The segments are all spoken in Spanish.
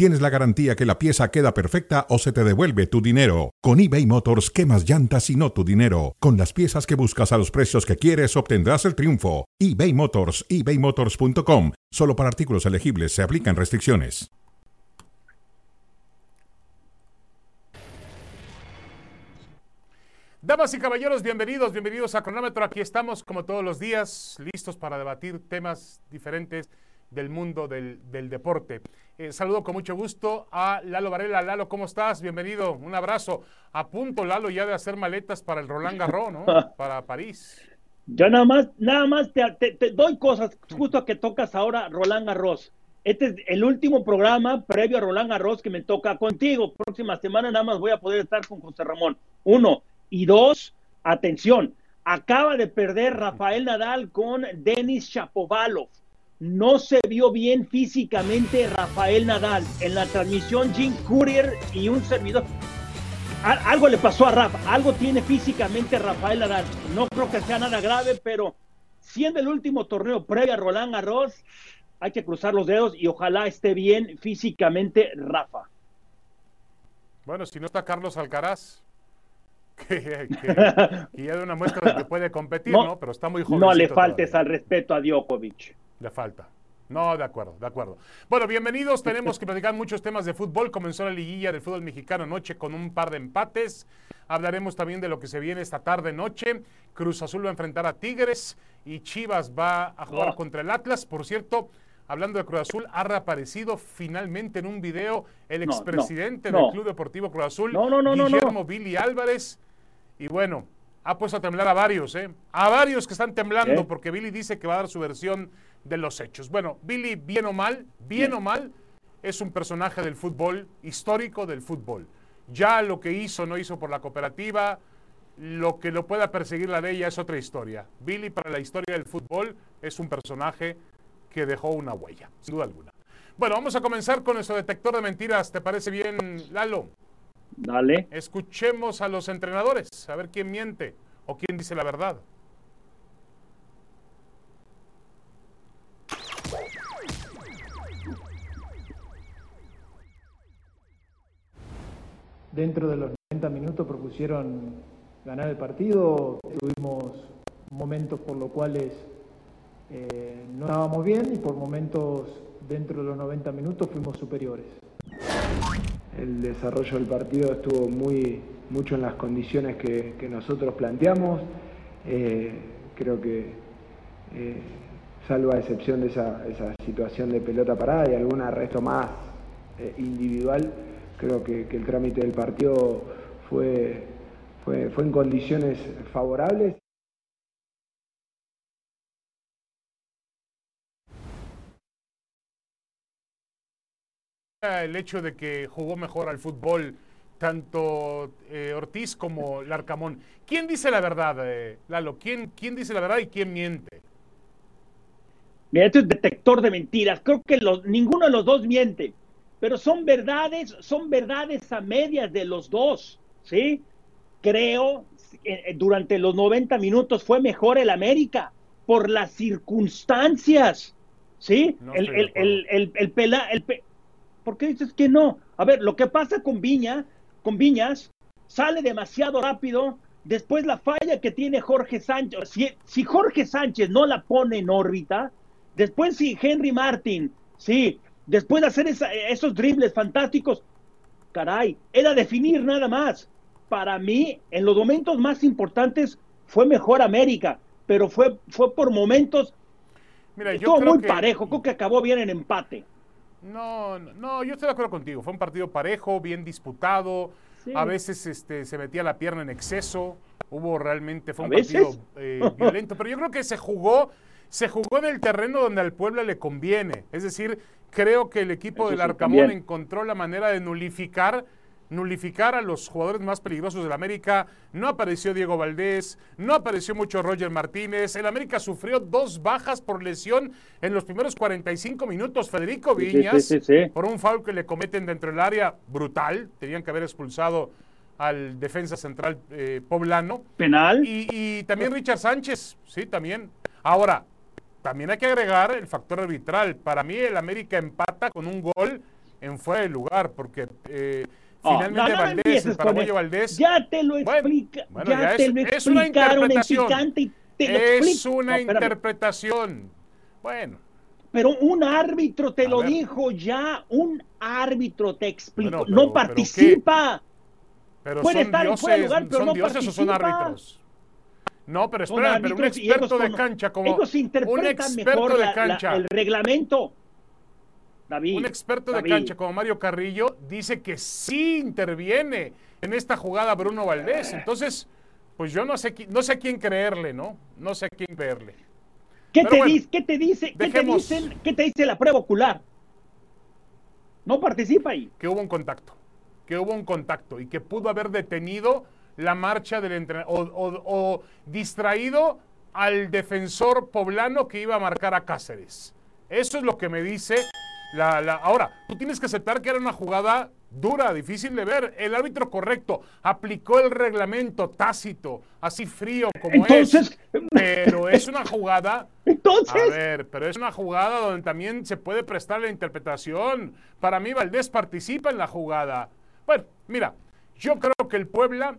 tienes la garantía que la pieza queda perfecta o se te devuelve tu dinero. Con eBay Motors, quemas llantas y no tu dinero. Con las piezas que buscas a los precios que quieres, obtendrás el triunfo. eBay Motors, ebaymotors.com. Solo para artículos elegibles se aplican restricciones. Damas y caballeros, bienvenidos, bienvenidos a Cronómetro. Aquí estamos como todos los días, listos para debatir temas diferentes del mundo del, deporte. Eh, saludo con mucho gusto a Lalo Varela. Lalo, ¿cómo estás? Bienvenido, un abrazo. A punto, Lalo, ya de hacer maletas para el Roland Garros, ¿no? Para París. Yo nada más, nada más te, doy cosas, justo que tocas ahora Roland Garros. Este es el último programa previo a Roland Garros que me toca contigo. Próxima semana nada más voy a poder estar con José Ramón. Uno. Y dos, atención, acaba de perder Rafael Nadal con Denis Shapovalov. No se vio bien físicamente Rafael Nadal. En la transmisión, Jim Courier y un servidor. Algo le pasó a Rafa, algo tiene físicamente Rafael Nadal. No creo que sea nada grave, pero siendo el último torneo previo a Roland Garros, hay que cruzar los dedos y ojalá esté bien físicamente Rafa. Bueno, si no está Carlos Alcaraz, que, ya de una muestra de que puede competir, ¿no? Pero está muy joven. No le faltes al respeto a Djokovic. Le falta. No, de acuerdo, de acuerdo. Bueno, bienvenidos. Tenemos que platicar muchos temas de fútbol. Comenzó la liguilla del fútbol mexicano anoche con un par de empates. Hablaremos también de lo que se viene esta tarde noche. Cruz Azul va a enfrentar a Tigres y Chivas va a jugar contra el Atlas. Por cierto, hablando de Cruz Azul, ha reaparecido finalmente en un video el expresidente del Club Deportivo Cruz Azul, Guillermo Billy Álvarez y bueno, ha puesto a temblar a varios, ¿eh? A varios que están temblando porque Billy dice que va a dar su versión de los hechos. Bueno, Billy, bien o mal, bien, o mal, es un personaje del fútbol, histórico del fútbol. Ya lo que hizo, no hizo por la cooperativa, lo que lo pueda perseguir la ley ya es otra historia. Billy para la historia del fútbol es un personaje que dejó una huella, sin duda alguna. Bueno, vamos a comenzar con nuestro detector de mentiras. ¿Te parece bien, Lalo? Dale. Escuchemos a los entrenadores, a ver quién miente o quién dice la verdad. Dentro de los 90 minutos propusieron ganar el partido, tuvimos momentos por los cuales eh, no estábamos bien y por momentos dentro de los 90 minutos fuimos superiores el desarrollo del partido estuvo muy mucho en las condiciones que, nosotros planteamos. Eh, creo que, eh, salvo a excepción de esa, situación de pelota parada y algún arresto más eh, individual, creo que, el trámite del partido fue, fue, fue en condiciones favorables. el hecho de que jugó mejor al fútbol tanto eh, Ortiz como Larcamón. ¿Quién dice la verdad, eh, Lalo? ¿Quién, ¿Quién dice la verdad y quién miente? Mira, este es detector de mentiras. Creo que los, ninguno de los dos miente, pero son verdades, son verdades a medias de los dos, ¿sí? Creo, eh, durante los 90 minutos fue mejor el América por las circunstancias, ¿sí? el, el, el, el, el, pela, el, ¿Por qué dices que no? A ver, lo que pasa con Viña, con Viñas, sale demasiado rápido. Después la falla que tiene Jorge Sánchez, si, Jorge Sánchez no la pone en órbita, después si Henry Martin, sí, después de hacer esos dribles fantásticos, caray, era definir nada más. Para mí, en los momentos más importantes, fue mejor América, pero fue, fue por momentos. Mira, yo estuvo muy parejo, creo que acabó bien en empate. No, no, yo estoy de acuerdo contigo. Fue un partido parejo, bien disputado. A veces este, se metía la pierna en exceso. Hubo realmente, fue un partido eh, violento. Pero yo creo que se jugó, se jugó en el terreno donde al pueblo le conviene. Es decir, creo que el equipo del Arcamón encontró la manera de nulificar nulificar a los jugadores más peligrosos del América. No apareció Diego Valdés, no apareció mucho Roger Martínez. El América sufrió dos bajas por lesión en los primeros 45 minutos. Federico Viñas, por un foul que le cometen dentro del área brutal. Tenían que haber expulsado al defensa central eh, poblano. Penal. Y, también Richard Sánchez, sí, también. Ahora, también hay que agregar el factor arbitral. Para mí el América empata con un gol en fuera de lugar, porque eh, Oh, Finalmente Valdés, el paraguayo Valdés. Ya te lo explica. ya, te lo es una interpretación. es una interpretación. Bueno. Pero un árbitro te lo dijo ya, un árbitro te explicó, no participa. Pero, Puede son dioses, lugar, pero son dioses o son árbitros. No, pero espera, pero un experto de cancha como un experto de cancha. el reglamento un experto de cancha como Mario Carrillo dice que sí interviene en esta jugada Bruno Valdés. Entonces, pues yo no sé, no sé a quién creerle, ¿no? No sé a quién creerle. ¿Qué, te, dice, ¿qué te dice? ¿Qué te dicen? ¿Qué te dice la prueba ocular? No participa ahí. Que hubo un contacto. Que hubo un contacto y que pudo haber detenido la marcha del entrenador o, o distraído al defensor poblano que iba a marcar a Cáceres. Eso es lo que me dice ahora, tú tienes que aceptar que era una jugada dura, difícil de ver. El árbitro correcto aplicó el reglamento tácito, así frío como es. Pero es una jugada. Entonces. A ver, pero es una jugada donde también se puede prestar la interpretación. Para mí, Valdés participa en la jugada. Bueno, mira, yo creo que el Puebla,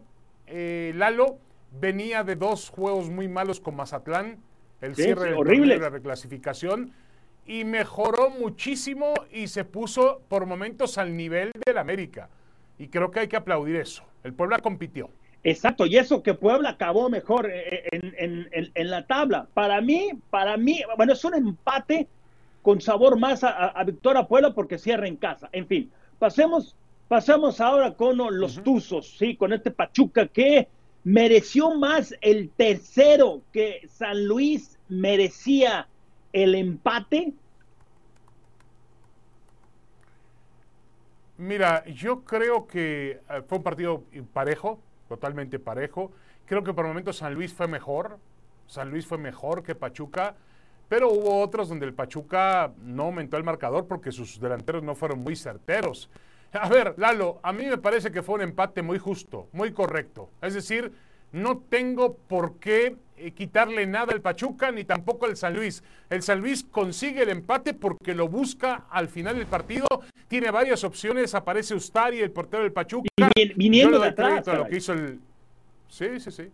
eh, Lalo, venía de dos juegos muy malos con Mazatlán. El cierre de la reclasificación y mejoró muchísimo y se puso por momentos al nivel del América. Y creo que hay que aplaudir eso. El Puebla compitió. Exacto, y eso que Puebla acabó mejor eh, en, la tabla. Para mí, para mí, bueno, es un empate con sabor más a, Victoria Puebla porque cierra en casa. En fin, pasemos, pasemos ahora con los Tuzos, sí, con este Pachuca que mereció más el tercero que San Luis merecía el empate Mira, yo creo que eh, fue un partido parejo, totalmente parejo. Creo que por momentos San Luis fue mejor. San Luis fue mejor que Pachuca. Pero hubo otros donde el Pachuca no aumentó el marcador porque sus delanteros no fueron muy certeros. A ver, Lalo, a mí me parece que fue un empate muy justo, muy correcto. Es decir, no tengo por qué eh, quitarle nada al Pachuca ni tampoco al San Luis. El San Luis consigue el empate porque lo busca al final del partido. Tiene varias opciones. Aparece Ustari, el portero del Pachuca. Y viniendo de atrás. lo que hizo el... Sí, sí, sí.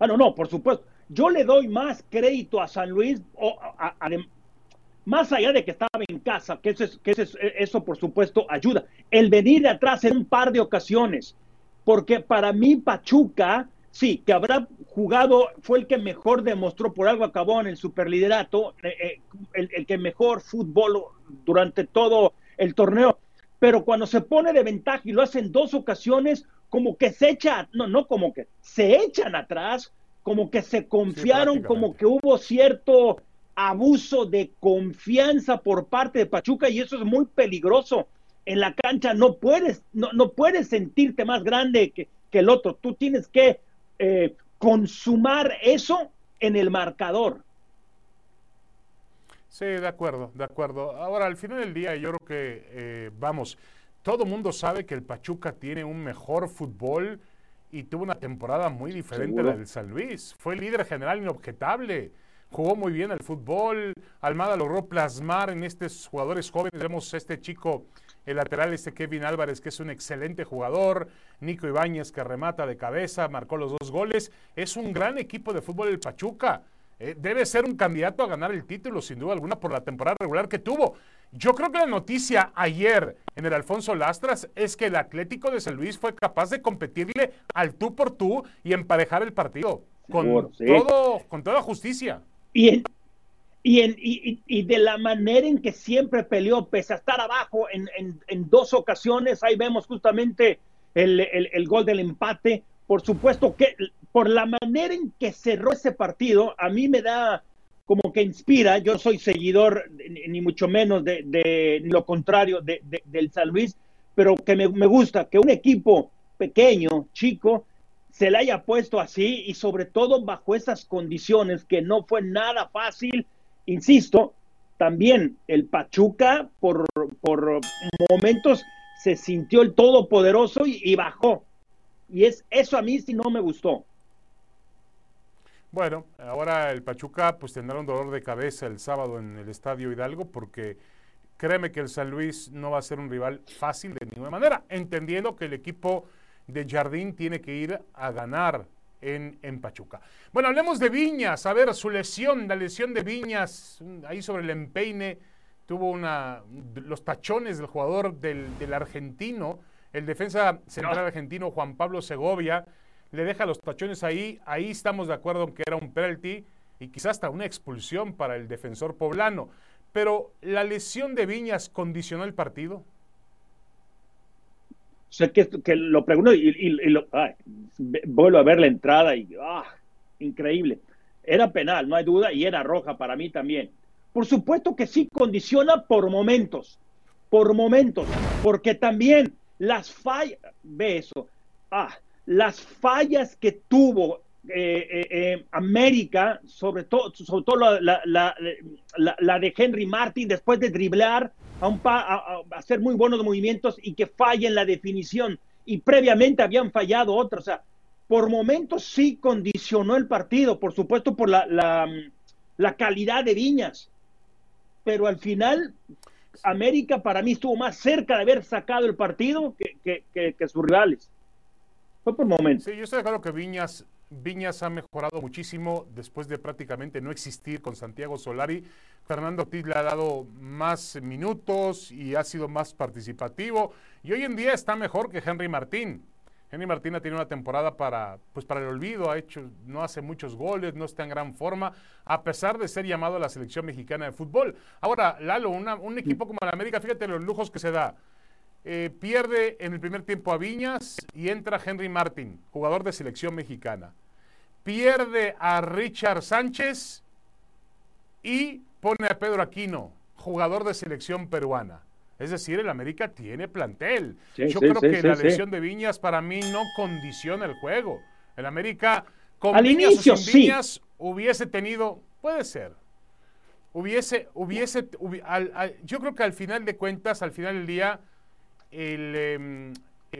Ah, no, no, por supuesto. Yo le doy más crédito a San Luis, o más allá de que estaba en casa, que, eso, que eso por supuesto ayuda. El venir de atrás en un par de ocasiones porque para mí Pachuca, sí, que habrá jugado, fue el que mejor demostró, por algo acabó en el superliderato, eh, eh, el, que mejor fútbol durante todo el torneo, pero cuando se pone de ventaja y lo hace en dos ocasiones, como que se echa, no, no como que, se echan atrás, como que se confiaron, como que hubo cierto abuso de confianza por parte de Pachuca y eso es muy peligroso en la cancha no puedes, no, no puedes sentirte más grande que, el otro. Tú tienes que eh, consumar eso en el marcador. Sí, de acuerdo, de acuerdo. Ahora, al final del día, yo creo que, eh, vamos, todo mundo sabe que el Pachuca tiene un mejor fútbol y tuvo una temporada muy diferente a la del San Luis. Fue líder general inobjetable jugó muy bien el fútbol. Almada logró plasmar en estos jugadores jóvenes. Vemos este chico el lateral este Kevin Álvarez, que es un excelente jugador, Nico Ibáñez, que remata de cabeza, marcó los dos goles. Es un gran equipo de fútbol el Pachuca. Eh, debe ser un candidato a ganar el título, sin duda alguna, por la temporada regular que tuvo. Yo creo que la noticia ayer en el Alfonso Lastras es que el Atlético de San Luis fue capaz de competirle al tú por tú y emparejar el partido con, todo, con toda justicia. Y y, en, y, de la manera en que siempre peleó, pese a estar abajo en, en, dos ocasiones, ahí vemos justamente el, el, gol del empate. Por supuesto que por la manera en que cerró ese partido, a mí me da como que inspira, yo soy seguidor ni mucho menos de, de lo contrario de, del San Luis, pero que me, me gusta que un equipo pequeño, chico, se le haya puesto así y sobre todo bajo esas condiciones que no fue nada fácil, insisto, también el Pachuca por, por momentos se sintió el todopoderoso y, y, bajó. Y es eso a mí sí no me gustó. Bueno, ahora el Pachuca pues tendrá un dolor de cabeza el sábado en el Estadio Hidalgo porque créeme que el San Luis no va a ser un rival fácil de ninguna manera, entendiendo que el equipo de Jardín tiene que ir a ganar en, en, Pachuca. Bueno, hablemos de Viñas. A ver, su lesión, la lesión de Viñas, ahí sobre el empeine, tuvo una, los tachones del jugador del, del argentino, el defensa central argentino Juan Pablo Segovia, le deja los tachones ahí, ahí estamos de acuerdo en que era un penalty y quizás hasta una expulsión para el defensor poblano. Pero la lesión de Viñas condicionó el partido. Sea, que, lo pregunto y, lo, vuelvo a ver la entrada y ah, increíble. Era penal, no hay duda, y era roja para mí también. Por supuesto que sí condiciona por momentos, por momentos, porque también las fallas, ve eso, ah, las fallas que tuvo eh, eh, eh, América, sobre todo, sobre todo la, la, de Henry Martin, después de driblar, a, hacer muy buenos movimientos y que falla en la definición. Y previamente habían fallado otros. O sea, por momentos sí condicionó el partido, por supuesto por la, calidad de Viñas. Pero al final, América para mí estuvo más cerca de haber sacado el partido que, que sus rivales. Fue por momentos. Sí, yo estoy de acuerdo que Viñas Viñas ha mejorado muchísimo después de prácticamente no existir con Santiago Solari. Fernando Ortiz le ha dado más minutos y ha sido más participativo. Y hoy en día está mejor que Henry Martín. Henry Martín ha tenido una temporada para, pues para el olvido, ha hecho, no hace muchos goles, no está en gran forma, a pesar de ser llamado a la selección mexicana de fútbol. Ahora, Lalo, una, un equipo como el América, fíjate los lujos que se da. Eh, pierde en el primer tiempo a Viñas y entra Henry Martin, jugador de selección mexicana. Pierde a Richard Sánchez y pone a Pedro Aquino, jugador de selección peruana. Es decir, el América tiene plantel. Sí, Yo sí, creo sí, que la lesión de Viñas para mí no condiciona el juego. El América con Al Viñas inicio, o sin Viñas hubiese tenido, puede ser, hubiese, hubiese, hubi, al, al, yo creo que al final de cuentas, al final del día, el, eh,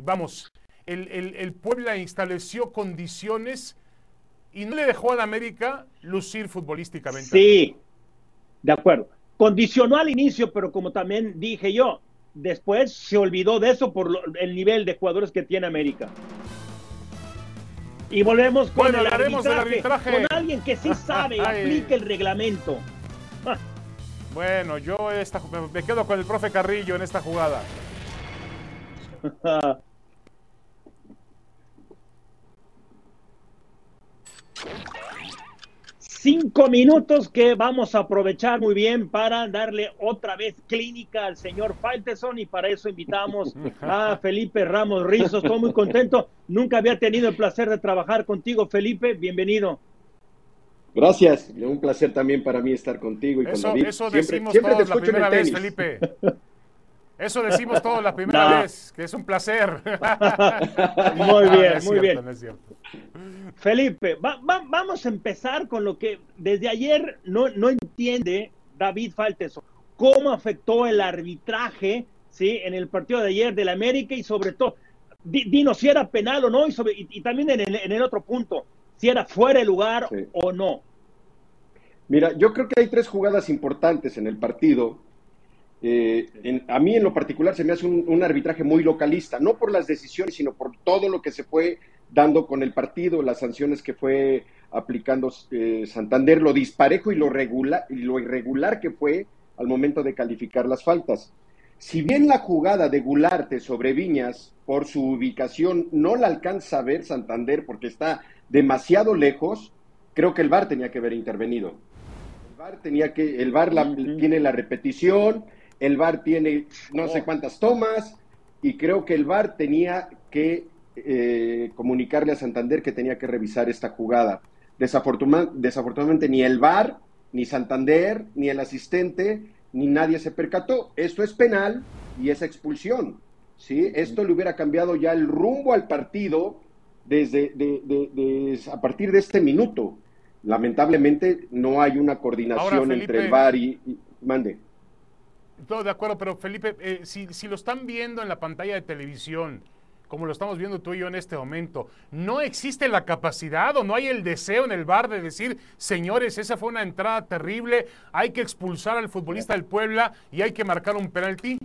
vamos, el, el, el, Puebla estableció condiciones y no le dejó al América lucir futbolísticamente. Sí, de acuerdo. Condicionó al inicio, pero como también dije yo, después se olvidó de eso por lo, el nivel de jugadores que tiene América. Y volvemos con bueno, el arbitraje, arbitraje, con alguien que sí sabe, aplica el reglamento. Bueno, yo esta, me quedo con el profe Carrillo en esta jugada. Cinco minutos que vamos a aprovechar muy bien para darle otra vez clínica al señor Falteson y para eso invitamos a Felipe Ramos Rizos. Estoy muy contento. Nunca había tenido el placer de trabajar contigo, Felipe. Bienvenido. Gracias, un placer también para mí estar contigo y eso, con David. Eso decimos siempre, siempre todos la primera vez, Felipe. Eso decimos todos la primera no. vez, que es un placer. Muy bien, no, muy cierto, bien. No Felipe, va, va, vamos a empezar con lo que desde ayer no, no entiende David Falteso. ¿Cómo afectó el arbitraje ¿sí? en el partido de ayer del América y sobre todo, dinos si era penal o no y, sobre, y, y también en el, en el, otro punto, si era fuera de lugar sí. o no? Mira, yo creo que hay tres jugadas importantes en el partido eh, en, a mí en lo particular se me hace un, un, arbitraje muy localista, no por las decisiones, sino por todo lo que se fue dando con el partido, las sanciones que fue aplicando eh, Santander, lo disparejo y lo, regular, y lo irregular que fue al momento de calificar las faltas. Si bien la jugada de Gularte sobre Viñas, por su ubicación, no la alcanza a ver Santander porque está demasiado lejos, creo que el VAR tenía que haber intervenido. El VAR, tenía que, el VAR la, uh -huh. tiene la repetición, el VAR tiene no sé cuántas tomas y creo que el VAR tenía que eh, comunicarle a Santander que tenía que revisar esta jugada. Desafortuna desafortunadamente ni el VAR, ni Santander, ni el asistente, ni nadie se percató. Esto es penal y es expulsión. ¿sí? Esto le hubiera cambiado ya el rumbo al partido desde a partir de este minuto. Lamentablemente no hay una coordinación entre el VAR y, mande. Todo de acuerdo, pero Felipe, eh, si, si, lo están viendo en la pantalla de televisión, como lo estamos viendo tú y yo en este momento, ¿no existe la capacidad o no hay el deseo en el bar de decir, señores, esa fue una entrada terrible, hay que expulsar al futbolista del Puebla y hay que marcar un penalti?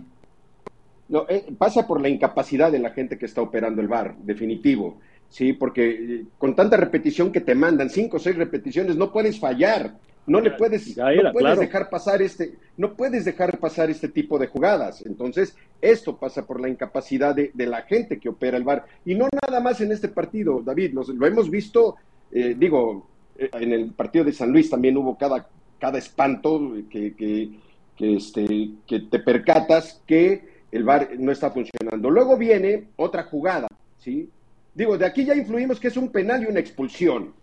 No, eh, pasa por la incapacidad de la gente que está operando el bar, definitivo. Sí, porque eh, con tanta repetición que te mandan, cinco o seis repeticiones, no puedes fallar. No le puedes, no puedes dejar pasar este, no puedes dejar pasar este tipo de jugadas. Entonces, esto pasa por la incapacidad de, la gente que opera el VAR. Y no nada más en este partido, David, lo hemos visto, eh, digo, eh, en el partido de San Luis también hubo cada, cada espanto que, que, este, que te percatas que el VAR no está funcionando. Luego viene otra jugada, ¿sí? Digo, de aquí ya influimos que es un penal y una expulsión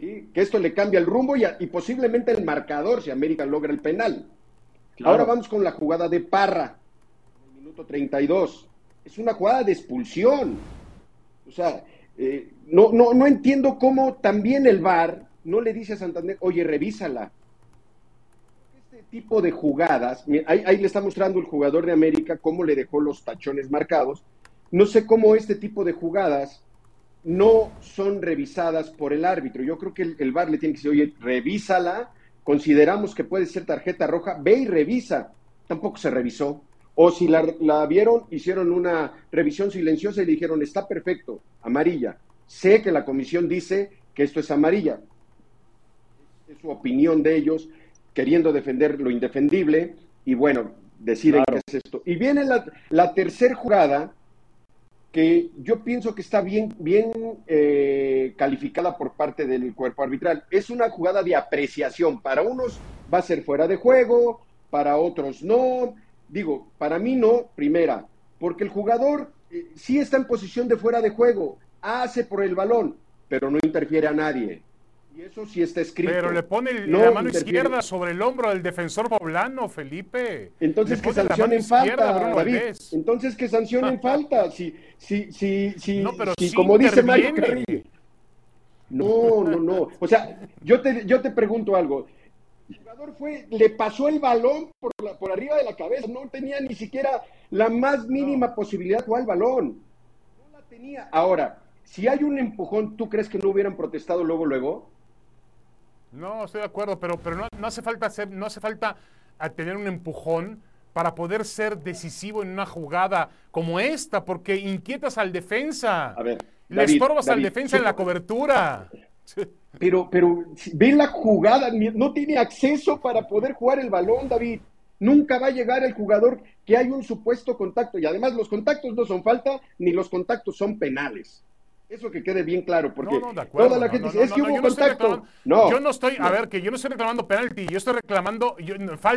que esto le cambia el rumbo y, posiblemente el marcador si América logra el penal. Ahora vamos con la jugada de Parra, en el minuto 32. Es una jugada de expulsión. O sea, eh, no, no, no entiendo cómo también el VAR no le dice a Santander, oye, revísala. Este tipo de jugadas, ahí, ahí le está mostrando el jugador de América cómo le dejó los tachones marcados. No sé cómo este tipo de jugadas no son revisadas por el árbitro. Yo creo que el, el, VAR le tiene que decir, oye, revísala, consideramos que puede ser tarjeta roja, ve y revisa. Tampoco se revisó. O si la, la vieron, hicieron una revisión silenciosa y dijeron, está perfecto, amarilla. Sé que la comisión dice que esto es amarilla. Es su opinión de ellos, queriendo defender lo indefendible, y bueno, deciden que es esto. Y viene la, la tercera jugada, que yo pienso que está bien, bien eh, calificada por parte del cuerpo arbitral. Es una jugada de apreciación. Para unos va a ser fuera de juego, para otros no. Digo, para mí no, primera, porque el jugador eh, sí está en posición de fuera de juego, hace por el balón, pero no interfiere a nadie. Y eso sí está escrito. Pero le pone la mano izquierda sobre el hombro del defensor poblano, Felipe. Entonces que sancionen falta, David. Entonces que sancionen falta. Si, si, si, si, no, pero si como dice Mario Carrillo. No, no, no. O sea, yo te, yo te pregunto algo. El jugador fue, le pasó el balón por, la, por arriba de la cabeza, no tenía ni siquiera la más mínima posibilidad de jugar el balón. No la tenía. Ahora, si hay un empujón, ¿tú crees que no hubieran protestado luego, luego? No, estoy de acuerdo, pero, pero no, no hace falta hacer, no hace falta tener un empujón para poder ser decisivo en una jugada como esta, porque inquietas al defensa. A ver, Le estorbas al defensa en la cobertura. Pero, pero ve la jugada, no tiene acceso para poder jugar el balón, David. Nunca va a llegar el jugador que hay un supuesto contacto. Y además los contactos no son falta, ni los contactos son penales. Eso que quede bien claro, porque toda la gente dice, es que hubo contacto. No, yo no estoy, a ver, que yo no estoy reclamando penalti, yo estoy reclamando, yo,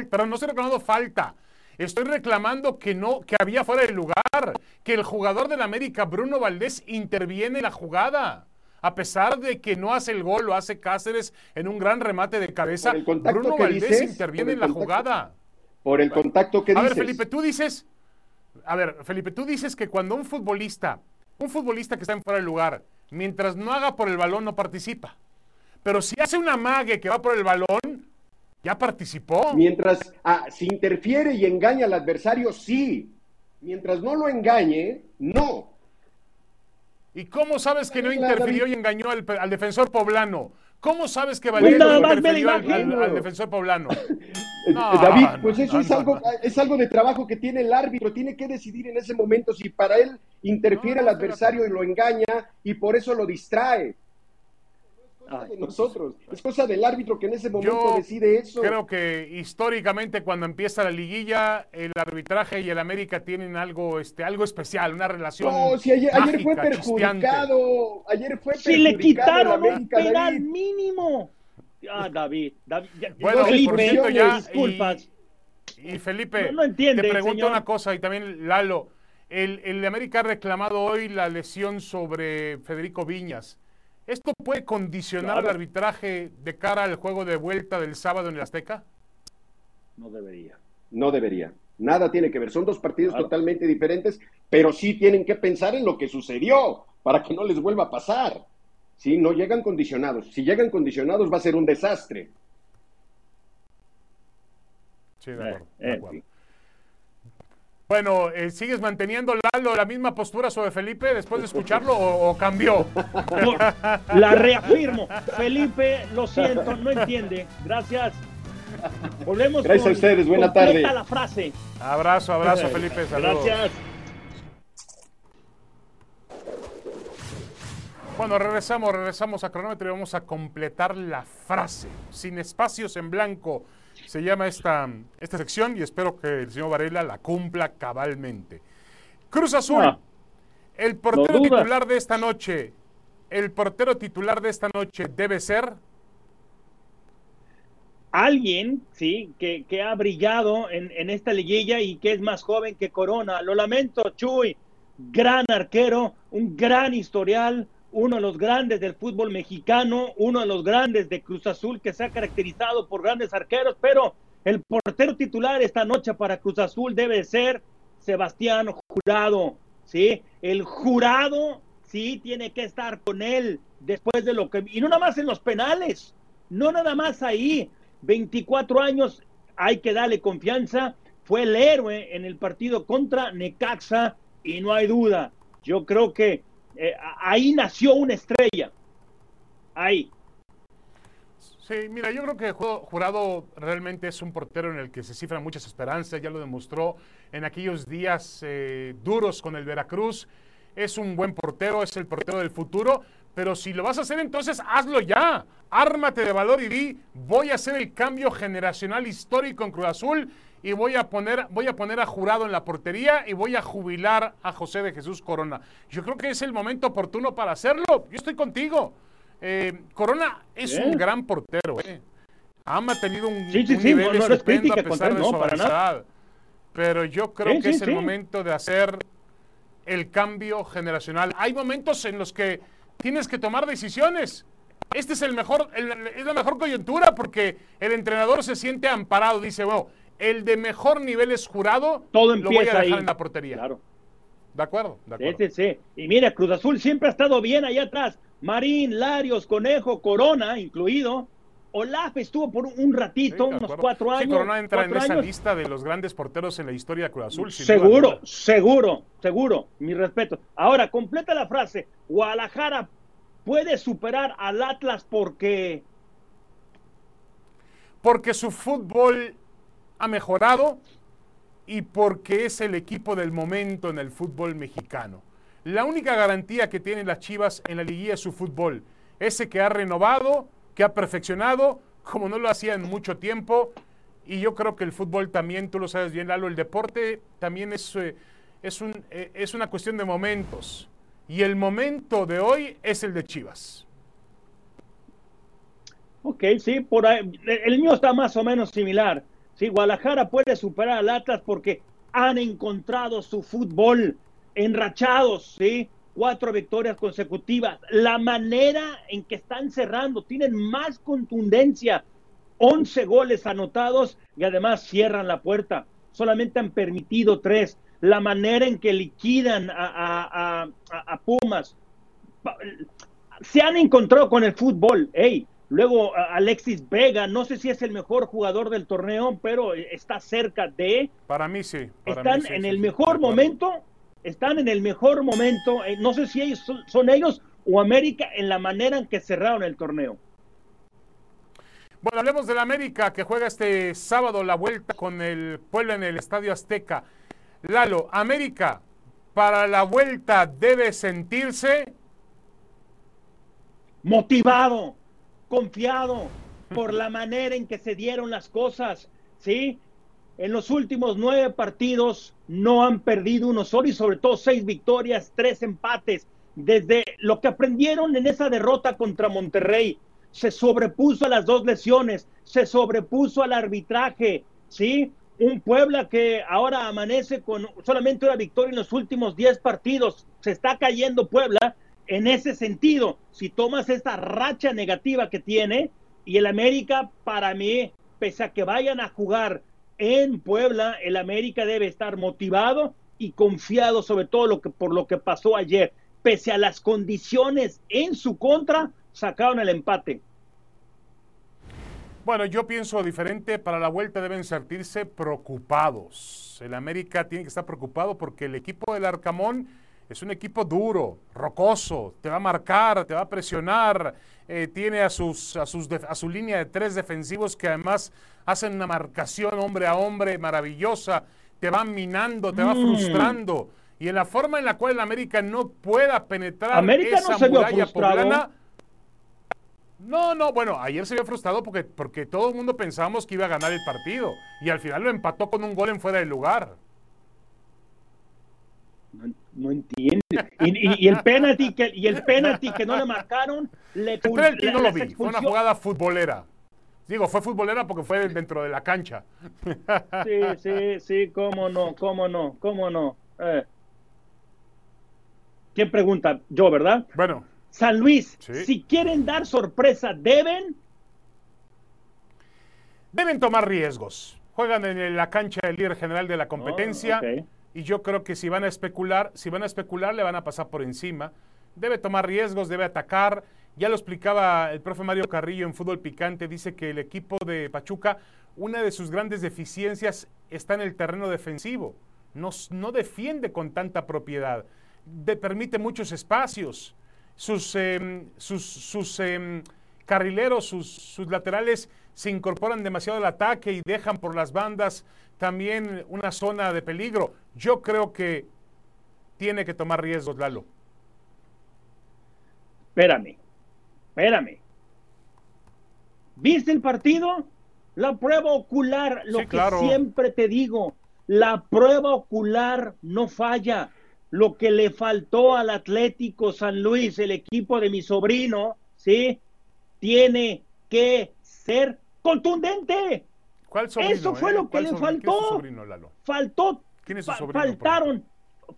perdón, no estoy reclamando falta. Estoy reclamando que no, que había fuera de lugar, que el jugador del América, Bruno Valdés, interviene en la jugada. A pesar de que no hace el gol, lo hace Cáceres en un gran remate de cabeza, Bruno Valdés interviene en la jugada. Por el contacto que dices. A ver, Felipe, tú dices, a ver, Felipe, tú dices que cuando un futbolista un futbolista que está en fuera de lugar, mientras no haga por el balón, no participa. Pero si hace una mague que va por el balón, ya participó. Mientras ah, si interfiere y engaña al adversario, sí. Mientras no lo engañe, no. ¿Y cómo sabes que no interfirió y engañó al, defensor poblano? ¿Cómo sabes que Valero interfirió al, defensor poblano? David, pues eso es, algo, es algo de trabajo que tiene el árbitro, tiene que decidir en ese momento si para él interfiere al adversario y lo engaña y por eso lo distrae. de nosotros, es cosa del árbitro que en ese momento decide eso. Creo que históricamente cuando empieza la liguilla, el arbitraje y el América tienen algo, este, algo especial, una relación. No, si ayer, fue perjudicado, ayer fue Si le quitaron un penal mínimo. Ah, David, David bueno, Felipe, ya, disculpas. Y, Felipe, te pregunto una cosa y también Lalo. El, el América ha reclamado hoy la lesión sobre Federico Viñas. ¿Esto puede condicionar el arbitraje de cara al juego de vuelta del sábado en el Azteca? No debería. No debería. Nada tiene que ver. Son dos partidos totalmente diferentes, pero sí tienen que pensar en lo que sucedió para que no les vuelva a pasar. Sí, no llegan condicionados. Si llegan condicionados va a ser un desastre. Sí, de acuerdo. De acuerdo. Bueno, eh, ¿sigues manteniendo, Lalo, la misma postura sobre Felipe después de escucharlo o, cambió? La reafirmo. Felipe, lo siento, no entiende. Gracias. Volvemos Gracias a ustedes, buena tarde. la frase. Abrazo, abrazo, Felipe, saludos. Gracias. Bueno, regresamos, regresamos a cronómetro y vamos a completar la frase, sin espacios en blanco se llama esta, esta sección y espero que el señor Varela la cumpla cabalmente. Cruz Azul, ah, el portero titular de esta noche, el portero titular de esta noche debe ser alguien, sí, que, que ha brillado en, en, esta liguilla y que es más joven que Corona. Lo lamento, Chuy, gran arquero, un gran historial, uno de los grandes del fútbol mexicano, uno de los grandes de Cruz Azul que se ha caracterizado por grandes arqueros, pero el portero titular esta noche para Cruz Azul debe ser Sebastián Jurado, ¿sí? El jurado, sí, tiene que estar con él después de lo que... Y no nada más en los penales, no nada más ahí, 24 años, hay que darle confianza, fue el héroe en el partido contra Necaxa y no hay duda, yo creo que eh, ahí nació una estrella. Ahí. Sí, mira, yo creo que Jurado realmente es un portero en el que se cifran muchas esperanzas, ya lo demostró en aquellos días eh, duros con el Veracruz. Es un buen portero, es el portero del futuro, pero si lo vas a hacer entonces hazlo ya. Ármate de valor y di, voy a hacer el cambio generacional histórico en Cruz Azul y voy a poner, voy a poner a jurado en la portería y voy a jubilar a José de Jesús Corona. Yo creo que es el momento oportuno para hacerlo. Yo estoy contigo. Eh, Corona es un gran portero. Eh. Ha mantenido un, nivel a pesar de su avanzada. Pero yo creo que es el momento de hacer el cambio generacional. Hay momentos en los que tienes que tomar decisiones. Este es el mejor, es la mejor coyuntura porque el entrenador se siente amparado. Dice, bueno, el de mejor nivel es jurado, Todo lo voy a dejar en la portería. Claro. De acuerdo, de acuerdo. Sí, sí, Y mira, Cruz Azul siempre ha estado bien allá atrás. Marín, Larios, Conejo, Corona, incluido. Olaf estuvo por un ratito, unos cuatro años. Corona entra en esa lista de los grandes porteros en la historia de Cruz Azul. seguro, seguro, seguro. Mi respeto. Ahora, completa la frase. Guadalajara puede superar al Atlas porque... Porque su fútbol ha mejorado y porque es el equipo del momento en el fútbol mexicano. La única garantía que tienen las Chivas en la liguilla es su fútbol, ese que ha renovado, que ha perfeccionado, como no lo hacía en mucho tiempo. Y yo creo que el fútbol también, tú lo sabes bien, Lalo, el deporte también es, eh, es, un, eh, es una cuestión de momentos. Y el momento de hoy es el de Chivas. Ok, sí, por el mío está más o menos similar. Sí, Guadalajara puede superar al Atlas porque han encontrado su fútbol enrachados, ¿sí? Cuatro victorias consecutivas. La manera en que están cerrando, tienen más contundencia. 11 goles anotados y además cierran la puerta. Solamente han permitido tres. La manera en que liquidan a, a Pumas. Se han encontrado con el fútbol. Ey, Luego Alexis Vega, no sé si es el mejor jugador del torneo, pero está cerca de. Para mí sí. están en el mejor momento, están en el mejor momento. Eh, no sé si ellos son, ellos o América en la manera en que cerraron el torneo. Bueno, hablemos del América que juega este sábado la vuelta con el Puebla en el Estadio Azteca. Lalo, América para la vuelta debe sentirse motivado confiado por la manera en que se dieron las cosas, ¿sí? En los últimos nueve partidos no han perdido uno solo y sobre todo seis victorias, tres empates. Desde lo que aprendieron en esa derrota contra Monterrey, se sobrepuso a las dos lesiones, se sobrepuso al arbitraje, ¿sí? Un Puebla que ahora amanece con solamente una victoria en los últimos diez partidos. Se está cayendo Puebla en ese sentido, si tomas esta racha negativa que tiene, y el América, para mí, pese a que vayan a jugar en Puebla, el América debe estar motivado y confiado sobre todo lo que, por lo que pasó ayer. Pese a las condiciones en su contra, sacaron el empate. Bueno, yo pienso diferente. Para la vuelta deben sentirse preocupados. El América tiene que estar preocupado porque el equipo del Arcamón es un equipo duro, rocoso, te va a marcar, te va a presionar, eh, tiene a, sus, a, sus a su línea de tres defensivos que además hacen una marcación hombre a hombre maravillosa, te van minando, te va mm. frustrando. Y en la forma en la cual el América no pueda penetrar América esa no muralla poblana, no, no, bueno, ayer se vio frustrado porque, porque todo el mundo pensábamos que iba a ganar el partido y al final lo empató con un gol en fuera de lugar. No, entiende. Y, el penalti que, y el penalti que no le marcaron, le El penalti no lo vi, fue una jugada futbolera. Digo, fue futbolera porque fue dentro de la cancha. Sí, sí, sí, cómo no, cómo no, cómo no. Eh. ¿Quién pregunta? Yo, ¿verdad? Bueno. San Luis, si quieren dar sorpresa, ¿deben? Deben tomar riesgos. Juegan en la cancha del líder general de la competencia. Oh, y yo creo que si van a especular, si van a especular, le van a pasar por encima. Debe tomar riesgos, debe atacar. Ya lo explicaba el profe Mario Carrillo en Fútbol Picante, dice que el equipo de Pachuca, una de sus grandes deficiencias está en el terreno defensivo. No, no defiende con tanta propiedad, permite muchos espacios sus, em, sus, sus em, carrileros, sus, sus, laterales se incorporan demasiado al ataque y dejan por las bandas también una zona de peligro. Yo creo que tiene que tomar riesgos, Lalo. Espérame, espérame. ¿Viste el partido? La prueba ocular, lo que siempre te digo, la prueba ocular no falla lo que le faltó al Atlético San Luis, el equipo de mi sobrino, ¿sí? Tiene que ser contundente. ¿Cuál sobrino, Eso fue eh? lo que le faltó. sobrino, Lalo? Faltó. ¿Quién es su sobrino? Faltaron,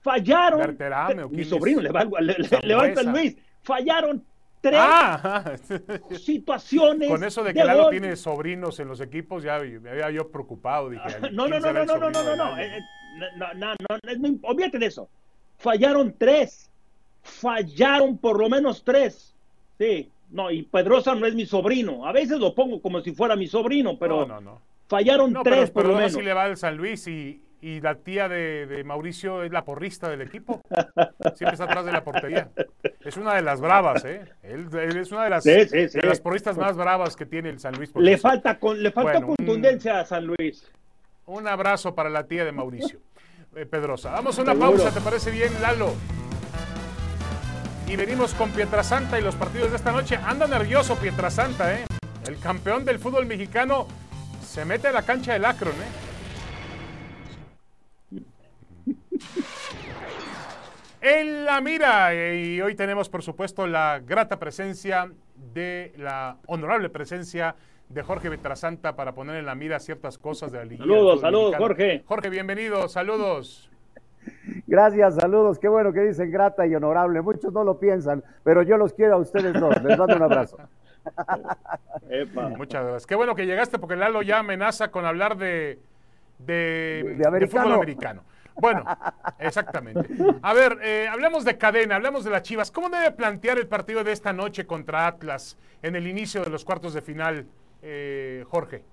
fallaron. mi sobrino le va, le, Luis. Fallaron tres ah, situaciones. Con eso de que Lalo tiene sobrinos en los equipos, ya me había yo preocupado. Dije, no, no, no, no, no, no, no, no, eh, no, no, no, no, olvídate de eso fallaron tres, fallaron por lo menos tres. Sí, no, y Pedrosa no es mi sobrino. A veces lo pongo como si fuera mi sobrino, pero fallaron tres por lo menos. si le va al San Luis y, y la tía de, Mauricio es la porrista del equipo. Siempre está atrás de la portería. Es una de las bravas, ¿eh? Él, es una de las, de las porristas más bravas que tiene el San Luis. Le falta, con, le falta contundencia a San Luis. Un abrazo para la tía de Mauricio. Eh, Pedrosa. Vamos a una pausa, ¿te parece bien, Lalo? Y venimos con Pietrasanta y los partidos de esta noche. Anda nervioso Pietrasanta, ¿eh? El campeón del fútbol mexicano se mete a la cancha del Akron, ¿eh? En la mira, y hoy tenemos por supuesto la grata presencia de la honorable presencia de Jorge Vetrasanta para poner en la mira ciertas cosas de la Liga. Saludos, saludos, Jorge. Jorge, bienvenido, saludos. Gracias, saludos. Qué bueno que dicen grata y honorable. Muchos no lo piensan, pero yo los quiero a ustedes dos. Les mando un abrazo. Muchas gracias. Qué bueno que llegaste porque Lalo ya amenaza con hablar de, de, fútbol americano. Bueno, exactamente. A ver, eh, hablemos de cadena, hablemos de las Chivas. ¿Cómo debe plantear el partido de esta noche contra Atlas en el inicio de los cuartos de final? Eh, Jorge.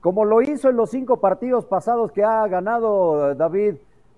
Como lo hizo en los cinco partidos pasados que ha ganado eh, David,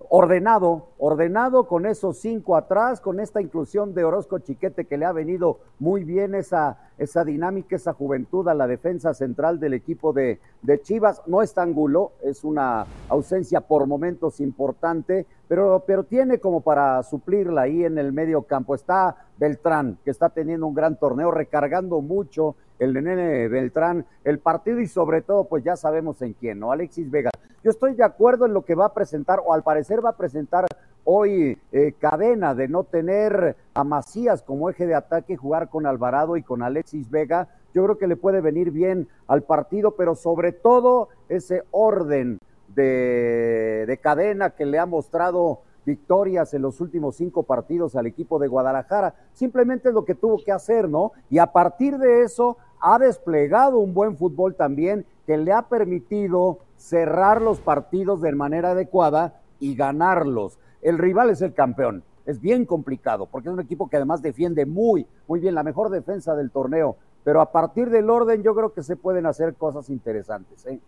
ordenado, ordenado con esos cinco atrás, con esta inclusión de Orozco Chiquete que le ha venido muy bien esa, esa dinámica, esa juventud a la defensa central del equipo de, de Chivas. No está Angulo, es una ausencia por momentos importante, pero, pero tiene como para suplirla ahí en el medio campo. Está Beltrán, que está teniendo un gran torneo, recargando mucho el nene Beltrán, el partido y sobre todo, pues ya sabemos en quién, ¿no? Alexis Vega. Yo estoy de acuerdo en lo que va a presentar, o al parecer va a presentar hoy eh, cadena de no tener a Macías como eje de ataque, jugar con Alvarado y con Alexis Vega. Yo creo que le puede venir bien al partido, pero sobre todo ese orden de, de cadena que le ha mostrado victorias en los últimos cinco partidos al equipo de Guadalajara. Simplemente es lo que tuvo que hacer, ¿no? Y a partir de eso ha desplegado un buen fútbol también que le ha permitido cerrar los partidos de manera adecuada y ganarlos. El rival es el campeón. Es bien complicado porque es un equipo que además defiende muy, muy bien, la mejor defensa del torneo. Pero a partir del orden yo creo que se pueden hacer cosas interesantes. ¿eh?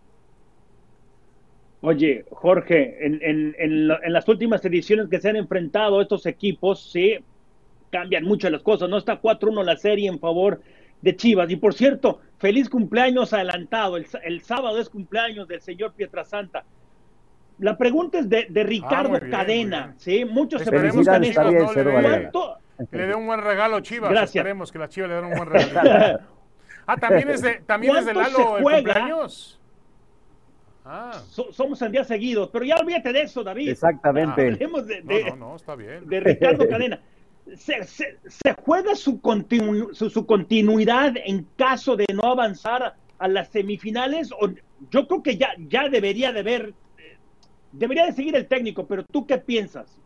Oye, Jorge, en, en, en, las últimas ediciones que se han enfrentado estos equipos, sí, cambian mucho las cosas. No está 4-1 la serie en favor de Chivas. Y por cierto, feliz cumpleaños adelantado. El, el sábado es cumpleaños del señor Pietrasanta. La pregunta es de, de Ricardo Ah, bien, Cadena. Sí, muchos se Esperemos preguntan que esto. Chivas no le dé- ¿Cuánto? Le dé un buen regalo Chivas. Gracias. Esperemos que la Chivas le den un buen regalo. ah, también es de, también es de ¿Cuánto Lalo se el cumpleaños. Ah, So- somos en días seguidos, pero ya olvídate de eso, David. Exactamente. De, no, no, está bien. de Ricardo Cadena. Se, se- se juega su, continu- su, su continuidad en caso de no avanzar a las semifinales? O, yo creo que ya, ya debería de ver, eh, debería de seguir el técnico, pero ¿tú qué piensas?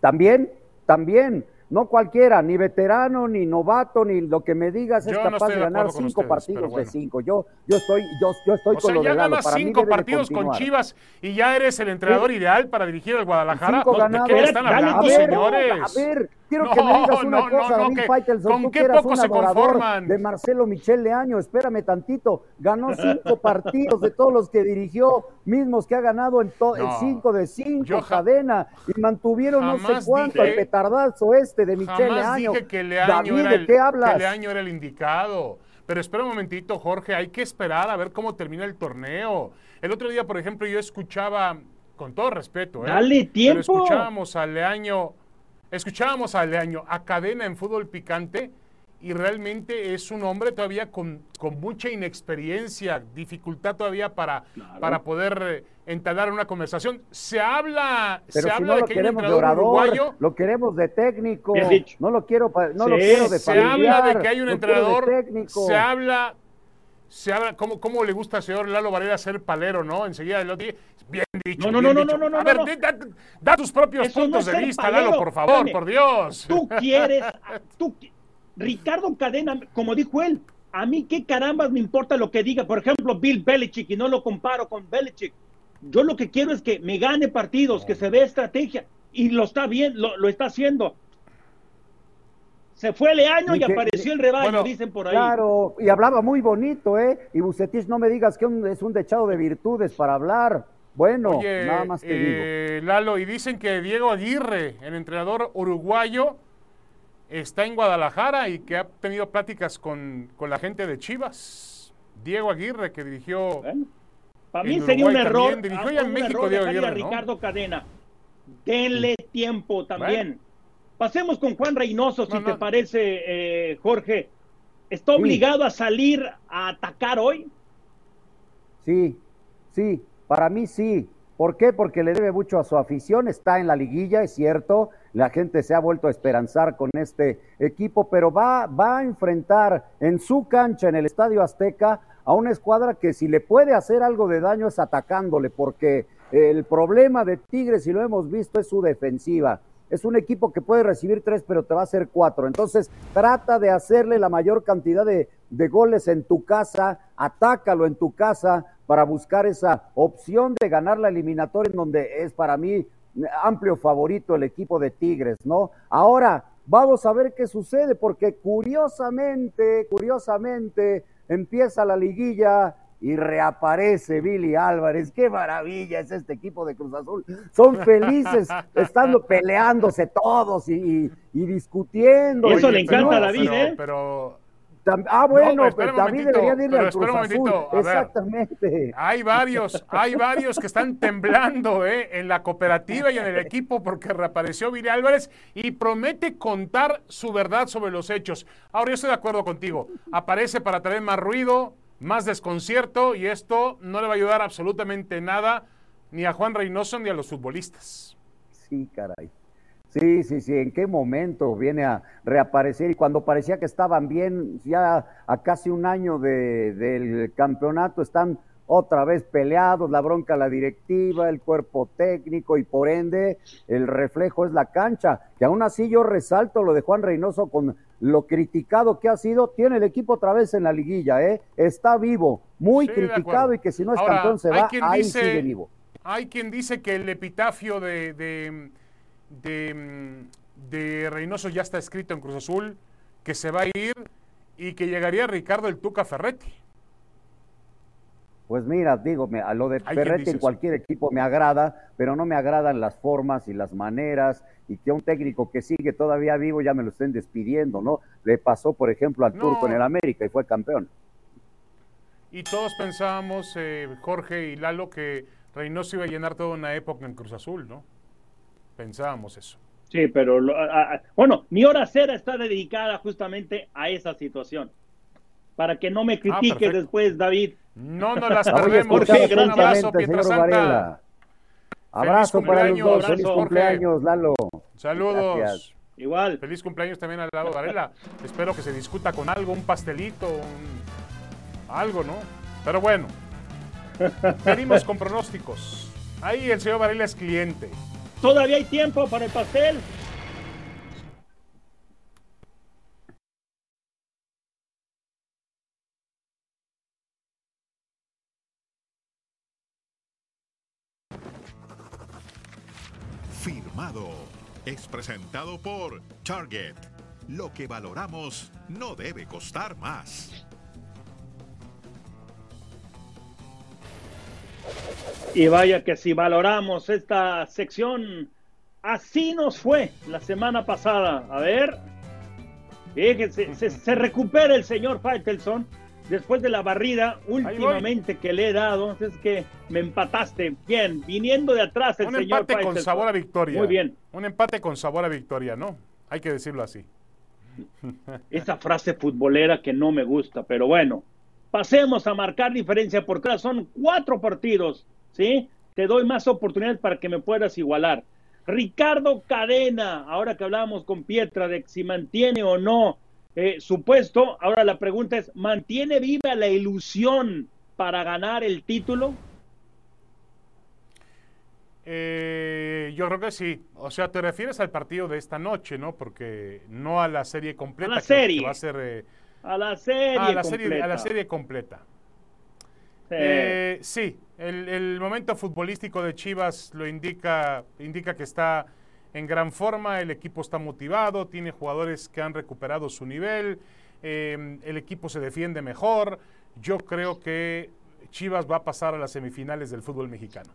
También, también, no cualquiera, ni veterano, ni novato, ni lo que me digas es Yo capaz de ganar cinco ustedes, partidos bueno. de cinco. Yo, yo estoy, yo, yo estoy O con sea, lo ya de Lalo. ganas Para mí cinco partidos con. Chivas y ya eres el entrenador ideal para dirigir al Guadalajara. Cinco No, ¿De ganados. qué me están Dale, hablando, a ver, señores? A ver, quiero No, que me digas una no, cosa, no, David que- Faitelson, ¿con tú qué que eras poco un se conforman? de Marcelo Michel Leaño, espérame tantito, ganó cinco partidos de todos los que dirigió, mismos que ha ganado en cinco de cinco, Yo cadena, y mantuvieron no sé cuánto, dije- el petardazo este de Michel Jamás Leaño. dije que Leaño, David, ¿de qué hablas? que Leaño era el indicado. Pero espera un momentito, Jorge, hay que esperar a ver cómo termina el torneo. El otro día, por ejemplo, yo escuchaba, con todo respeto, ¿eh? Dale Pero tiempo. escuchábamos a Leaño, escuchábamos a Leaño, a cadena en fútbol picante, y realmente es un hombre todavía con, con mucha inexperiencia, dificultad todavía para, para poder eh, entablar una conversación. Se habla, Pero se si habla no de lo que hay un de entrenador orador, uruguayo. lo queremos de técnico. No lo quiero, no lo quiero de se habla familiar, de que hay un entrenador, técnico. se habla, se habla, ¿cómo, cómo le gusta al señor Lalo Varela ser palero, no? Enseguida el otro día, bien dicho. No, no, bien no, no, dicho. no, no, A no, ver, no. Da, da tus propios Eso puntos de vista, palero. Lalo, por favor, por Dios. Tú quieres, tú, Ricardo Cadena, como dijo él, a mí qué carambas me importa lo que diga, por ejemplo, Bill Belichick, y no lo comparo con Belichick. Yo lo que quiero es que me gane partidos, que se vea estrategia, y lo está bien, lo, lo está haciendo. Se fue Leaño Y y, que- apareció el rebaño, Bueno, dicen por ahí. Claro, y hablaba muy bonito, ¿eh? Y Bucetich, no me digas que un- es un dechado de virtudes para hablar. Bueno, Oye, nada más te digo. eh, Lalo, y dicen que Diego Aguirre, el entrenador uruguayo, está en Guadalajara y que ha tenido pláticas con, con la gente de Chivas. Diego Aguirre, que dirigió Bueno, para mí sería un error. dirigió ya en México, Diego a Aguirre, ¿no? Ricardo Cadena. Denle tiempo también. Bueno. Pasemos con Juan Reynoso, si No, te parece, eh, Jorge. ¿Está obligado a salir a atacar hoy? Sí, sí, para mí sí. ¿Por qué? Porque le debe mucho a su afición, está en la liguilla, es cierto, la gente se ha vuelto a esperanzar con este equipo, pero va, va a enfrentar en su cancha, en el Estadio Azteca, a una escuadra que si le puede hacer algo de daño es atacándole, porque el problema de Tigres, y lo hemos visto, es su defensiva. Es un equipo que puede recibir tres, pero te va a hacer cuatro. Entonces, trata de hacerle la mayor cantidad de, de goles en tu casa, atácalo en tu casa para buscar esa opción de ganar la eliminatoria, en donde es para mí amplio favorito el equipo de Tigres, ¿no? Ahora, vamos a ver qué sucede, porque curiosamente, curiosamente, empieza la liguilla y reaparece Billy Álvarez. Qué maravilla es este equipo de Cruz Azul. Son felices estando peleándose todos y, y- y discutiendo. Eso Y- le encanta a David, pero- ¿eh? pero Ah, bueno, No, un David debería de irle al Cruz Azul. ver. Exactamente. Hay varios, hay varios que están temblando ¿eh? en la cooperativa y en el equipo porque reapareció Viri Álvarez y promete contar su verdad sobre los hechos. Ahora yo estoy de acuerdo contigo. Aparece para traer más ruido, más desconcierto y esto no le va a ayudar absolutamente nada ni a Juan Reynoso ni a los futbolistas. Sí, caray. Sí, sí, sí. ¿En qué momento viene a reaparecer? Y cuando parecía que estaban bien, ya a casi un año de- del campeonato, están otra vez peleados, la bronca la directiva, el cuerpo técnico y por ende el reflejo es la cancha. Que aún así yo resalto lo de Juan Reynoso con lo criticado que ha sido, tiene el equipo otra vez en la liguilla, ¿eh? Está vivo, muy criticado y que si no es campeón se va, ahí sigue vivo. Hay quien dice que el epitafio de, de, de, de Reynoso ya está escrito en Cruz Azul, que se va a ir y que llegaría Ricardo el Tuca Ferretti. Pues mira, digo, a lo de Ferretti en cualquier equipo me agrada, pero no me agradan las formas y las maneras y que un técnico que sigue todavía vivo ya me lo estén despidiendo, ¿no? Le pasó, por ejemplo, al Turco en el América y fue campeón. Y todos pensábamos, eh, Jorge y Lalo, que Reynoso iba a llenar toda una época en Cruz Azul, ¿no? Pensábamos eso. Sí, pero bueno, mi hora cera está dedicada justamente a esa situación. Para que no me ah, critique después, David. No nos las perdemos. Jorge, un abrazo, Santa. Abrazo para los dos. Feliz cumpleaños, Lalo. Saludos. Igual. Feliz cumpleaños también al lado Varela. Espero que se discuta con algo, un pastelito, algo, ¿no? Pero bueno, venimos con pronósticos. Ahí el señor Varela es cliente. Todavía hay tiempo para el pastel. Firmado. Es presentado por Target. Lo que valoramos no debe costar más. Y vaya que si valoramos esta sección, así nos fue la semana pasada. A ver, fíjense, se, recupera el señor Faitelson después de la barrida últimamente que le he dado. Es que me empataste. Bien, viniendo de atrás el Un señor empate con sabor a victoria. Muy bien. Un empate con sabor a victoria, ¿no? Hay que decirlo así. Esa frase futbolera que no me gusta, pero bueno. Pasemos a marcar diferencia porque ahora son cuatro partidos ¿sí? Te doy más oportunidades para que me puedas igualar. Ricardo Cadena, ahora que hablábamos con Pietra de si mantiene o no eh, su puesto, ahora la pregunta es, ¿mantiene viva la ilusión para ganar el título? Eh, yo creo que sí. O sea, te refieres al partido de esta noche, ¿no? Porque no a la serie completa. A la serie. va a, ser, eh, a la serie. a la serie, a la serie completa. Eh, sí, el, momento futbolístico de Chivas lo indica, indica que está en gran forma, el equipo está motivado, tiene jugadores que han recuperado su nivel, eh, el equipo se defiende mejor. Yo creo que Chivas va a pasar a las semifinales del fútbol mexicano.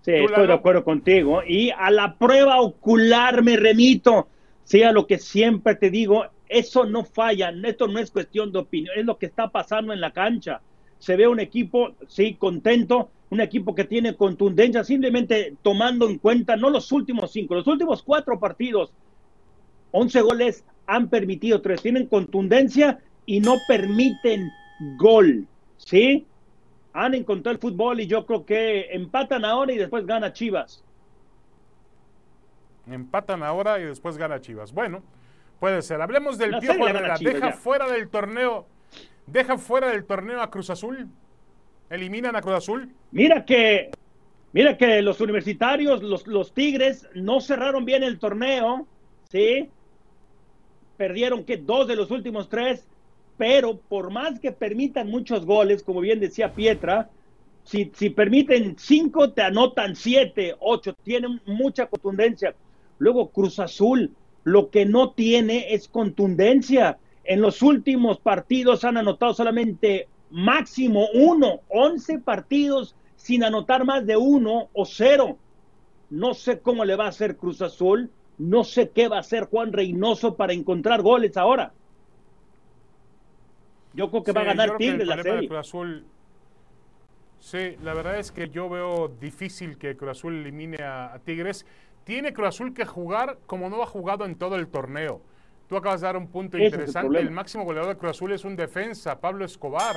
Sí, estoy de acuerdo contigo. Y a la prueba ocular me remito. Sí, a lo que siempre te digo, eso no falla, esto no es cuestión de opinión, es lo que está pasando en la cancha. Se ve un equipo, sí, contento, un equipo que tiene contundencia, simplemente tomando en cuenta no los últimos cinco, los últimos cuatro partidos, once goles han permitido tres, tienen contundencia y no permiten gol, ¿sí? Han encontrado el fútbol y yo creo que empatan ahora y después gana Chivas. Empatan ahora y después gana Chivas. Bueno, Puede ser. Hablemos del Piojo Herrera. Deja fuera del torneo. Deja fuera del torneo a Cruz Azul. Eliminan a Cruz Azul. Mira que, mira que los universitarios, los, los Tigres, no cerraron bien el torneo, ¿sí? Perdieron que dos de los últimos tres, pero por más que permitan muchos goles, como bien decía Pietra, si, si permiten cinco, te anotan siete, ocho, tienen mucha contundencia. Luego Cruz Azul, lo que no tiene es contundencia. En los últimos partidos han anotado solamente máximo uno, once partidos sin anotar más de uno o cero. No sé cómo le va a hacer Cruz Azul, no sé qué va a hacer Juan Reynoso para encontrar goles ahora. Yo creo que va a ganar Tigres la serie. Cruz Azul, sí, la verdad es que yo veo difícil que Cruz Azul elimine a Tigres tiene Cruz Azul que jugar como no ha jugado en todo el torneo. Tú acabas de dar un punto interesante. El, máximo goleador de Cruz Azul es un defensa, Pablo Escobar.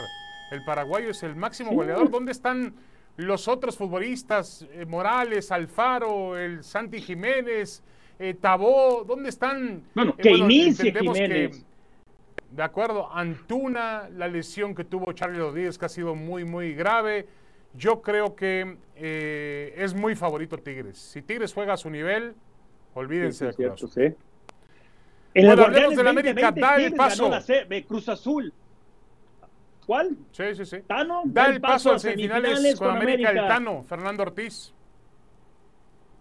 El paraguayo es el máximo goleador. ¿Dónde están los otros futbolistas? Eh, Morales, Alfaro, el Santi Jiménez, eh, Tabó. ¿Dónde están? Bueno, eh, que inicie Jiménez. de acuerdo, Antuna, la lesión que tuvo Charlie Rodríguez, que ha sido muy, muy grave. Yo creo que eh, es muy favorito Tigres. Si Tigres juega a su nivel, olvídense de cierto, sí. En Bueno, hablemos del América, 2020, da el paso. C- Cruz Azul. ¿Cuál? Sí, sí, sí. Tano, Da el paso a a semifinales con América, el Tano, Fernando Ortiz.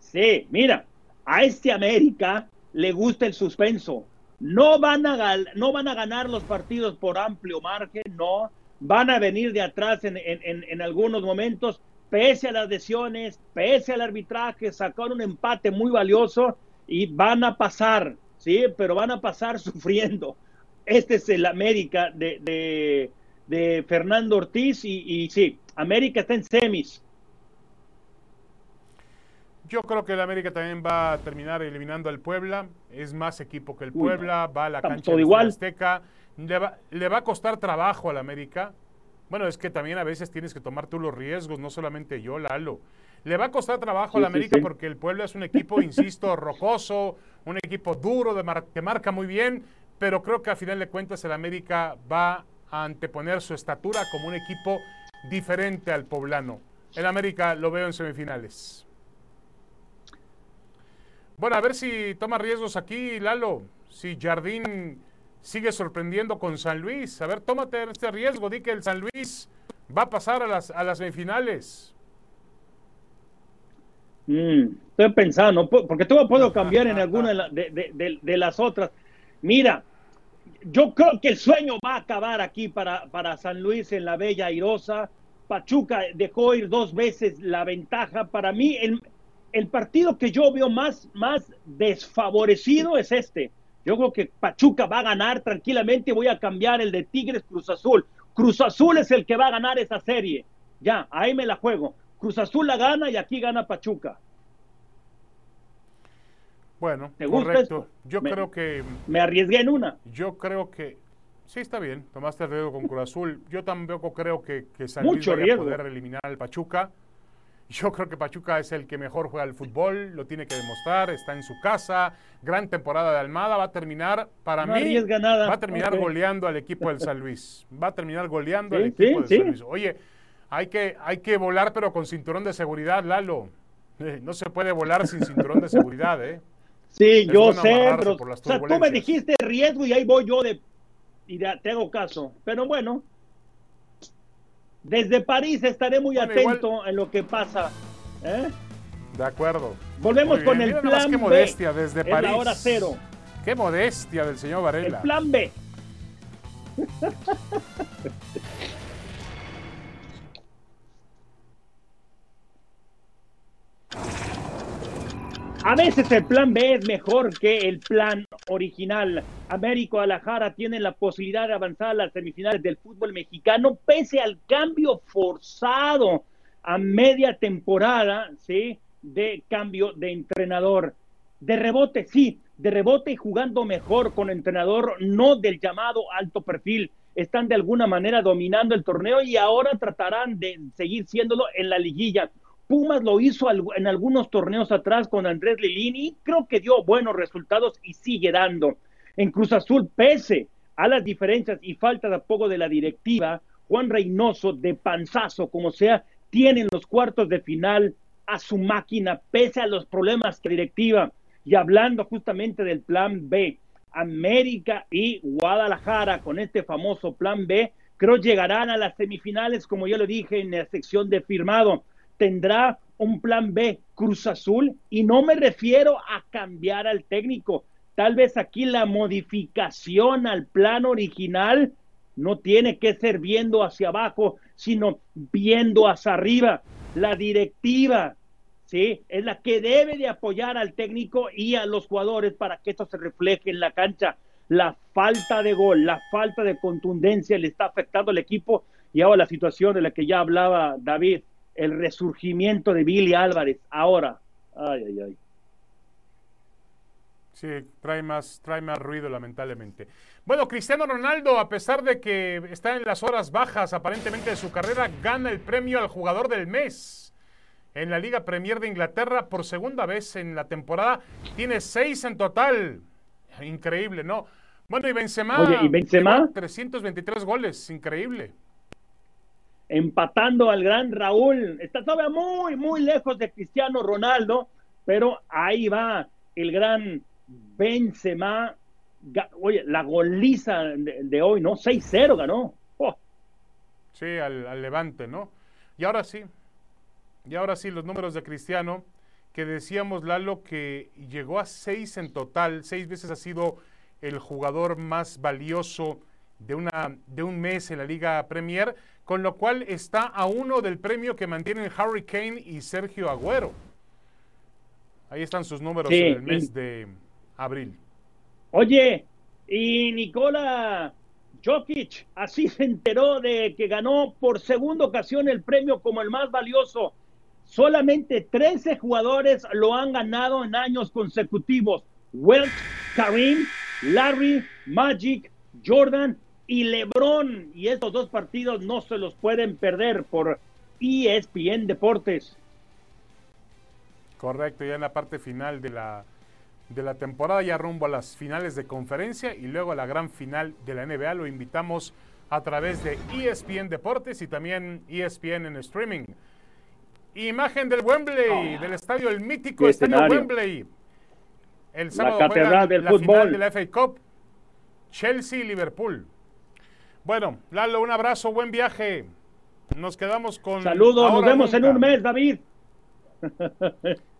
Sí, mira, a este América le gusta el suspenso. No van a, no van a ganar los partidos por amplio margen, no. Van a venir de atrás en, en- en- en algunos momentos, pese a las lesiones, pese al arbitraje, sacar un empate muy valioso y van a pasar, ¿sí? Pero van a pasar sufriendo. Este es el América de, de- de Fernando Ortiz y, y sí, América está en semis. Yo creo que el América también va a terminar eliminando al Puebla. Es más equipo que el Puebla. Va a la cancha de igual. Azteca. Le va, le va a costar trabajo al América. Bueno, es que también a veces tienes que tomar tú los riesgos, no solamente yo, Lalo. Le va a costar trabajo Sí, al sí, América sí. porque el Puebla es un equipo, insisto, rocoso, un equipo duro, de que marca muy bien, pero creo que a final de cuentas el América va a anteponer su estatura como un equipo diferente al poblano. El América lo veo en semifinales. Bueno, a ver si toma riesgos aquí, Lalo. Si Jardín sigue sorprendiendo con San Luis. A ver, tómate este riesgo. Di que el San Luis va a pasar a las, a las semifinales. Mm, estoy pensando, po- porque todo puedo cambiar en alguna de, de- las otras. Mira, yo creo que el sueño va a acabar aquí para, San Luis en la Bella Airosa. Pachuca dejó ir dos veces la ventaja. Para mí, el, el partido que yo veo más, más desfavorecido es este. Yo creo que Pachuca va a ganar tranquilamente. Voy a cambiar el de Tigres Cruz Azul. Cruz Azul es el que va a ganar esa serie. Ya, ahí me la juego. Cruz Azul la gana y aquí gana Pachuca. Bueno, ¿Te gusta correcto. esto? Yo Me- creo que Me arriesgué en una. yo creo que sí está bien. Tomaste el riesgo con Cruz Azul. Yo tampoco creo que, que San Luis Mucho vaya a poder eliminar al Pachuca. Yo creo que Pachuca es el que mejor juega el fútbol, lo tiene que demostrar, está en su casa, gran temporada de Almada, va a terminar, para No mí, va a terminar goleando al equipo del San Luis, va a terminar goleando Sí, al equipo sí, del sí. San Luis. Oye, hay que, hay que volar pero con cinturón de seguridad, Lalo. Eh, No se puede volar sin cinturón de seguridad, ¿eh? Sí, yo sé, pero por las o sea, tú me dijiste riesgo y ahí voy yo de y de- te hago caso. Pero bueno, desde París estaré muy Bueno, atento en lo que pasa. ¿eh? De acuerdo. Volvemos con el Mira plan qué B. modestia desde Es París. la hora cero. Qué modestia del señor El Varela. plan B. A veces el plan B es mejor que el plan original. Américo Alajara tiene la posibilidad de avanzar a las semifinales del fútbol mexicano pese al cambio forzado a media temporada, ¿sí? De cambio de entrenador. De rebote, sí, de rebote y jugando mejor con entrenador, no del llamado alto perfil. Están de alguna manera dominando el torneo y ahora tratarán de seguir siéndolo en la liguilla. Pumas lo hizo en algunos torneos atrás con Andrés Lilini, creo que dio buenos resultados y sigue dando. En Cruz Azul, pese a las diferencias y falta de apoyo de la directiva, Juan Reynoso, de panzazo, como sea, tiene en los cuartos de final a su máquina, pese a los problemas que directiva. Y hablando justamente del plan B, América y Guadalajara con este famoso plan B, creo llegarán a las semifinales, como ya lo dije en la sección de firmado. Tendrá un plan B Cruz Azul y no me refiero a cambiar al técnico. Tal vez aquí la modificación al plan original no tiene que ser viendo hacia abajo, sino viendo hacia arriba. La directiva, ¿sí? Es la que debe de apoyar al técnico y a los jugadores para que esto se refleje en la cancha. La falta de gol, la falta de contundencia le está afectando al equipo y ahora la situación de la que ya hablaba David, el resurgimiento de Billy Álvarez. Ahora, ay, ay, ay. Sí, trae más, trae más ruido, lamentablemente. Bueno, Cristiano Ronaldo, a pesar de que está en las horas bajas aparentemente de su carrera, gana el premio al jugador del mes en la Liga Premier de Inglaterra por segunda vez en la temporada. Tiene seis en total. Increíble, ¿no? Bueno, y Benzema. Oye, ¿y Benzema? llegó a 323 goles, increíble. Empatando al gran Raúl. Está todavía muy, muy lejos de Cristiano Ronaldo, pero ahí va el gran Benzema oye, la goliza de, hoy, ¿no? 6-0 ganó. Oh. Sí, al, Levante, ¿no? Y ahora sí, y ahora sí, los números de Cristiano, que decíamos, Lalo, que llegó a seis en total, seis veces ha sido el jugador más valioso de, una, de un mes en la Liga Premier, con lo cual está a uno del premio que mantienen Harry Kane y Sergio Agüero. Ahí están sus números en el mes de abril. Oye, y Nicola Jokic así se enteró de que ganó por segunda ocasión el premio como el más valioso. Solamente 13 jugadores lo han ganado en años consecutivos. Welch, Karim, Larry, Magic, Jordan y LeBron. Y estos dos partidos no se los pueden perder por ESPN Deportes. Correcto, ya en la parte final de la de la temporada, ya rumbo a las finales de conferencia y luego a la gran final de la NBA. Lo invitamos a través de ESPN Deportes y también ESPN en streaming. Imagen del Wembley, del estadio, el mítico estadio Wembley. El sábado la catedral del fútbol. final de la FA Cup, Chelsea y Liverpool. Bueno, Lalo, un abrazo, buen viaje. Nos quedamos con. Saludos, nos vemos en un mes, David.